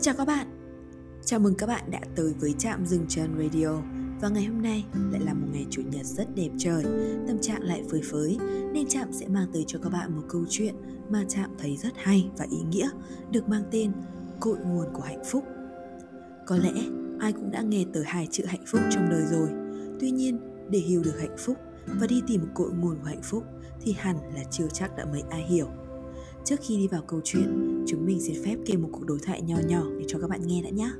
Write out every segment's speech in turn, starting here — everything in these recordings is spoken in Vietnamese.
Xin chào các bạn. Chào mừng các bạn đã tới với Trạm Dừng Chân Radio. Và ngày hôm nay lại là một ngày Chủ nhật rất đẹp trời. Tâm trạng lại phơi phới, Nên Trạm sẽ mang tới cho các bạn một câu chuyện Mà Trạm thấy rất hay và ý nghĩa, Được mang tên Cội nguồn của hạnh phúc. Có lẽ ai cũng đã nghe tới hai chữ hạnh phúc trong đời rồi. Tuy nhiên, để hiểu được hạnh phúc Và đi tìm cội nguồn của hạnh phúc Thì hẳn là chưa chắc đã mấy ai hiểu. Trước khi đi vào câu chuyện, chúng mình xin phép kể một cuộc đối thoại nhỏ nhỏ để cho các bạn nghe đã nhé.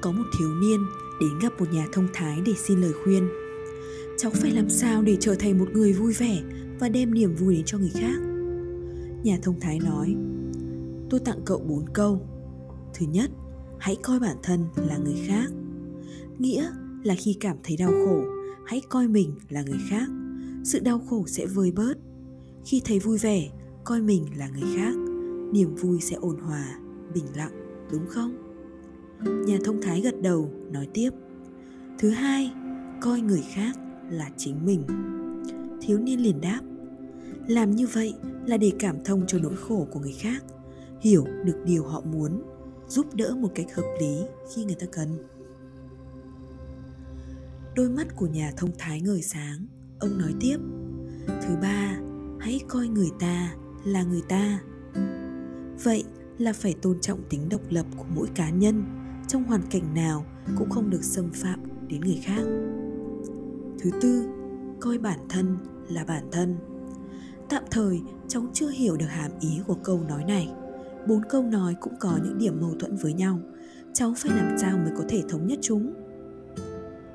Có một thiếu niên đến gặp một nhà thông thái để xin lời khuyên. Cháu phải làm sao để trở thành một người vui vẻ và đem niềm vui đến cho người khác? Nhà thông thái nói, tôi tặng cậu bốn câu. Thứ nhất, hãy coi bản thân là người khác. Nghĩa là khi cảm thấy đau khổ, hãy coi mình là người khác sự đau khổ sẽ vơi bớt. Khi thấy vui vẻ, coi mình là người khác, niềm vui sẽ ổn hòa, bình lặng, đúng không? Nhà thông thái gật đầu, nói tiếp. Thứ hai, coi người khác là chính mình. Thiếu niên liền đáp. Làm như vậy là để cảm thông cho nỗi khổ của người khác, hiểu được điều họ muốn, giúp đỡ một cách hợp lý khi người ta cần. Đôi mắt của nhà thông thái ngời sáng ông nói tiếp, thứ ba, hãy coi người ta là người ta. Vậy là phải tôn trọng tính độc lập của mỗi cá nhân, trong hoàn cảnh nào cũng không được xâm phạm đến người khác. Thứ tư, coi bản thân là bản thân. Tạm thời, cháu chưa hiểu được hàm ý của câu nói này. Bốn câu nói cũng có những điểm mâu thuẫn với nhau. Cháu phải làm sao mới có thể thống nhất chúng?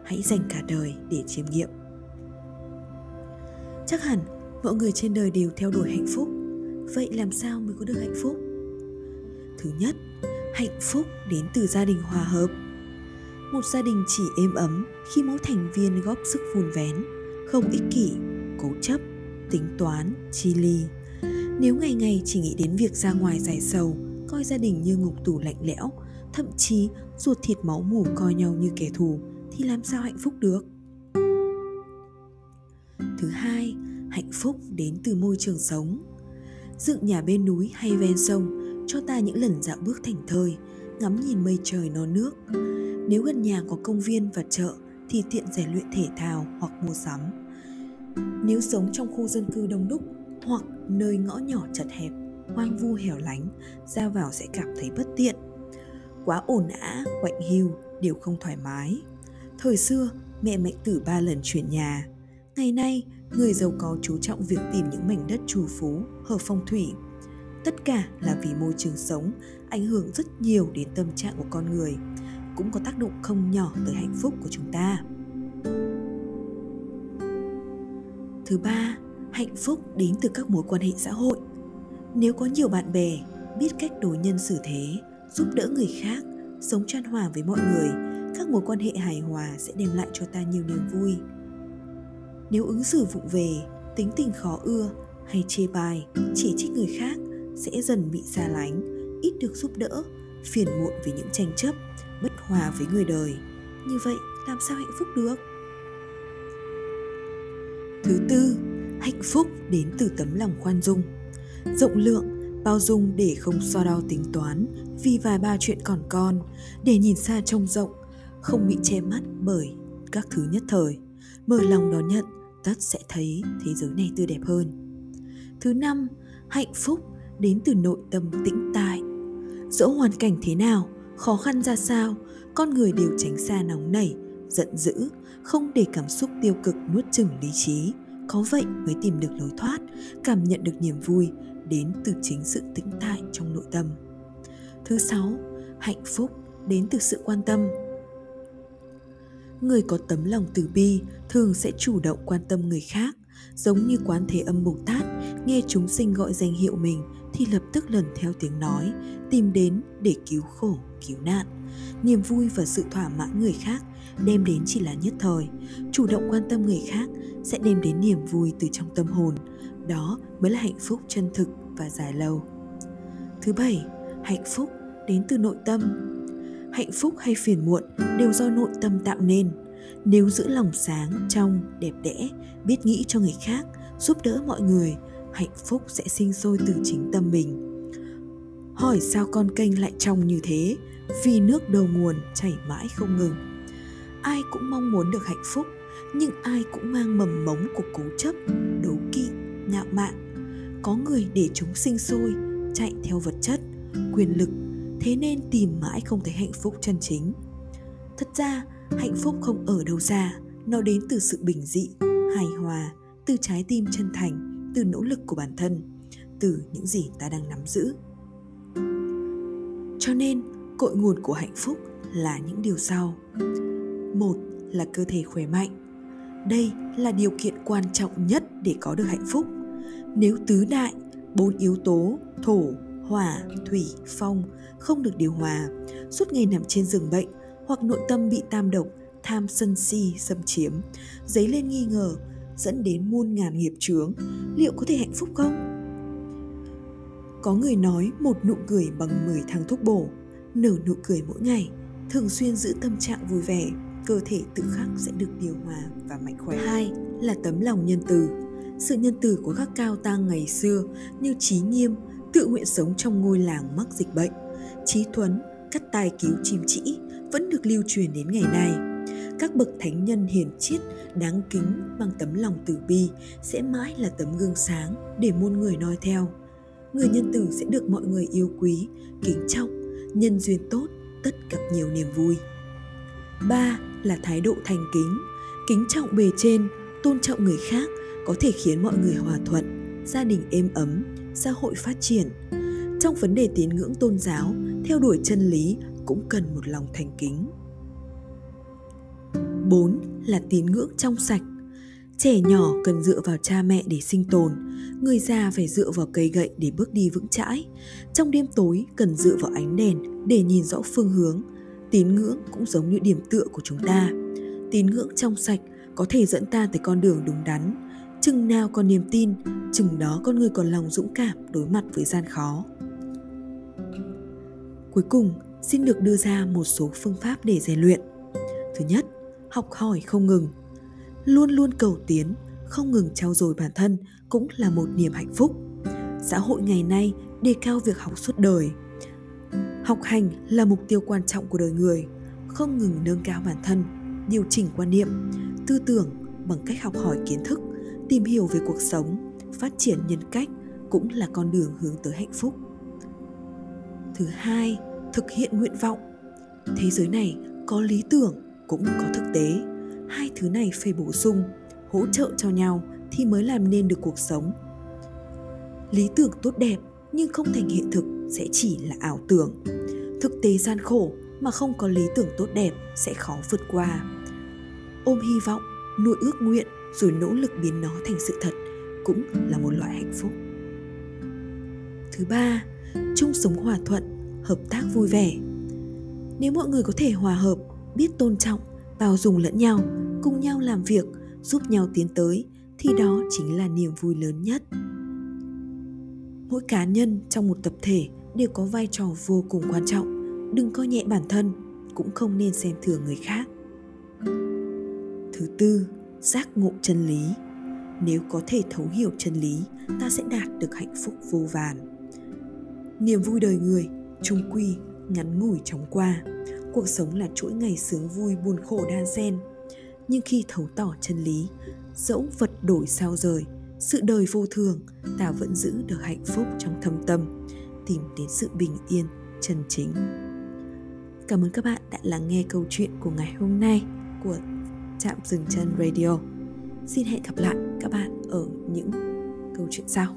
Hãy dành cả đời để chiêm nghiệm chắc hẳn mọi người trên đời đều theo đuổi hạnh phúc. Vậy làm sao mới có được hạnh phúc? Thứ nhất, hạnh phúc đến từ gia đình hòa hợp. Một gia đình chỉ êm ấm khi mỗi thành viên góp sức vun vén, không ích kỷ, cố chấp, tính toán, chi ly. Nếu ngày ngày chỉ nghĩ đến việc ra ngoài giải sầu, coi gia đình như ngục tù lạnh lẽo, thậm chí ruột thịt máu mủ coi nhau như kẻ thù, thì làm sao hạnh phúc được? Thứ hai hạnh phúc đến từ môi trường sống. Dựng nhà bên núi hay ven sông cho ta những lần dạo bước thảnh thơi ngắm nhìn mây trời non nước. Nếu gần nhà có công viên và chợ thì tiện rèn luyện thể thao hoặc mua sắm. Nếu sống trong khu dân cư đông đúc hoặc nơi ngõ nhỏ chật hẹp hoang vu hẻo lánh ra vào sẽ cảm thấy bất tiện. Quá ồn ã quạnh hiu đều không thoải mái. Thời xưa mẹ mệnh tử ba lần chuyển nhà. Ngày nay, người giàu có chú trọng việc tìm những mảnh đất trù phú, hợp phong thủy. Tất cả là vì môi trường sống ảnh hưởng rất nhiều đến tâm trạng của con người, cũng có tác động không nhỏ tới hạnh phúc của chúng ta. Thứ ba, hạnh phúc đến từ các mối quan hệ xã hội. Nếu có nhiều bạn bè, biết cách đối nhân xử thế, giúp đỡ người khác, sống tràn hòa với mọi người, các mối quan hệ hài hòa sẽ đem lại cho ta nhiều niềm vui, nếu ứng xử vụng về, tính tình khó ưa hay chê bai, chỉ trích người khác sẽ dần bị xa lánh, ít được giúp đỡ, phiền muộn vì những tranh chấp, bất hòa với người đời. Như vậy, làm sao hạnh phúc được? Thứ tư, hạnh phúc đến từ tấm lòng khoan dung. Rộng lượng, bao dung để không so đo tính toán, vì vài ba chuyện còn con, để nhìn xa trông rộng, không bị che mắt bởi các thứ nhất thời mở lòng đón nhận, tất sẽ thấy thế giới này tươi đẹp hơn. Thứ năm, hạnh phúc đến từ nội tâm tĩnh tại dẫu hoàn cảnh thế nào, khó khăn ra sao, con người đều tránh xa nóng nảy, giận dữ, không để cảm xúc tiêu cực nuốt chửng lý trí. Có vậy mới tìm được lối thoát, cảm nhận được niềm vui đến từ chính sự tĩnh tại trong nội tâm. Thứ sáu, hạnh phúc đến từ sự quan tâm người có tấm lòng từ bi thường sẽ chủ động quan tâm người khác. Giống như quán thế âm bồ tát, nghe chúng sinh gọi danh hiệu mình thì lập tức lần theo tiếng nói, tìm đến để cứu khổ, cứu nạn. Niềm vui và sự thỏa mãn người khác đem đến chỉ là nhất thời. Chủ động quan tâm người khác sẽ đem đến niềm vui từ trong tâm hồn. Đó mới là hạnh phúc chân thực và dài lâu. Thứ bảy, hạnh phúc đến từ nội tâm hạnh phúc hay phiền muộn đều do nội tâm tạo nên. Nếu giữ lòng sáng, trong, đẹp đẽ, biết nghĩ cho người khác, giúp đỡ mọi người, hạnh phúc sẽ sinh sôi từ chính tâm mình. Hỏi sao con kênh lại trong như thế, vì nước đầu nguồn chảy mãi không ngừng. Ai cũng mong muốn được hạnh phúc, nhưng ai cũng mang mầm mống của cố chấp, đố kỵ, ngạo mạn. Có người để chúng sinh sôi, chạy theo vật chất, quyền lực thế nên tìm mãi không thấy hạnh phúc chân chính. Thật ra, hạnh phúc không ở đâu xa nó đến từ sự bình dị, hài hòa, từ trái tim chân thành, từ nỗ lực của bản thân, từ những gì ta đang nắm giữ. Cho nên, cội nguồn của hạnh phúc là những điều sau. Một là cơ thể khỏe mạnh. Đây là điều kiện quan trọng nhất để có được hạnh phúc. Nếu tứ đại, bốn yếu tố, thổ hỏa, thủy, phong không được điều hòa, suốt ngày nằm trên giường bệnh hoặc nội tâm bị tam độc, tham sân si, xâm chiếm. Dấy lên nghi ngờ dẫn đến muôn ngàn nghiệp chướng. Liệu có thể hạnh phúc không? Có người nói một nụ cười bằng 10 tháng thuốc bổ, nở nụ cười mỗi ngày, thường xuyên giữ tâm trạng vui vẻ, cơ thể tự khắc sẽ được điều hòa và mạnh khỏe. Hai là tấm lòng nhân từ. Sự nhân từ của các cao tăng ngày xưa như trí nghiêm tự nguyện sống trong ngôi làng mắc dịch bệnh. Trí thuấn cắt tai cứu chim chỉ, vẫn được lưu truyền đến ngày nay. Các bậc thánh nhân hiền triết, đáng kính bằng tấm lòng từ bi, sẽ mãi là tấm gương sáng để muôn người noi theo. Người nhân tử sẽ được mọi người yêu quý, kính trọng, nhân duyên tốt, tất gặp nhiều niềm vui. Ba là thái độ thành kính kính trọng bề trên, tôn trọng người khác có thể khiến mọi người hòa thuận, gia đình êm ấm xã hội phát triển trong vấn đề tín ngưỡng tôn giáo theo đuổi chân lý cũng cần một lòng thành kính 4 là tín ngưỡng trong sạch. Trẻ nhỏ cần dựa vào cha mẹ để sinh tồn, người già phải dựa vào cây gậy để bước đi vững chãi. Trong đêm tối cần dựa vào ánh đèn để nhìn rõ phương hướng. Tín ngưỡng cũng giống như điểm tựa của chúng ta. Tín ngưỡng trong sạch có thể dẫn ta tới con đường đúng đắn. Chừng nào còn niềm tin, chừng đó con người còn lòng dũng cảm đối mặt với gian khó. Cuối cùng, xin được đưa ra một số phương pháp để rèn luyện. Thứ nhất, học hỏi không ngừng luôn luôn cầu tiến không ngừng trau dồi bản thân cũng là một niềm hạnh phúc xã hội ngày nay đề cao việc học suốt đời học hành là mục tiêu quan trọng của đời người không ngừng nâng cao bản thân điều chỉnh quan niệm tư tưởng bằng cách học hỏi kiến thức tìm hiểu về cuộc sống, phát triển nhân cách cũng là con đường hướng tới hạnh phúc. Thứ hai, thực hiện nguyện vọng. Thế giới này có lý tưởng cũng có thực tế. Hai thứ này phải bổ sung, hỗ trợ cho nhau thì mới làm nên được cuộc sống. Lý tưởng tốt đẹp nhưng không thành hiện thực sẽ chỉ là ảo tưởng. Thực tế gian khổ mà không có lý tưởng tốt đẹp sẽ khó vượt qua. Ôm hy vọng, nuôi ước nguyện rồi nỗ lực biến nó thành sự thật cũng là một loại hạnh phúc. Thứ ba, chung sống hòa thuận, hợp tác vui vẻ. Nếu mọi người có thể hòa hợp, biết tôn trọng, bao dung lẫn nhau, cùng nhau làm việc, giúp nhau tiến tới, thì đó chính là niềm vui lớn nhất. Mỗi cá nhân trong một tập thể đều có vai trò vô cùng quan trọng. Đừng coi nhẹ bản thân, cũng không nên xem thường người khác. Thứ tư giác ngộ chân lý. Nếu có thể thấu hiểu chân lý, ta sẽ đạt được hạnh phúc vô vàn. Niềm vui đời người, trung quy, ngắn ngủi chóng qua. Cuộc sống là chuỗi ngày sướng vui buồn khổ đan xen. Nhưng khi thấu tỏ chân lý, dẫu vật đổi sao rời, sự đời vô thường, ta vẫn giữ được hạnh phúc trong thâm tâm, tìm đến sự bình yên, chân chính. Cảm ơn các bạn đã lắng nghe câu chuyện của ngày hôm nay của trạm dừng chân radio. Xin hẹn gặp lại các bạn ở những câu chuyện sau.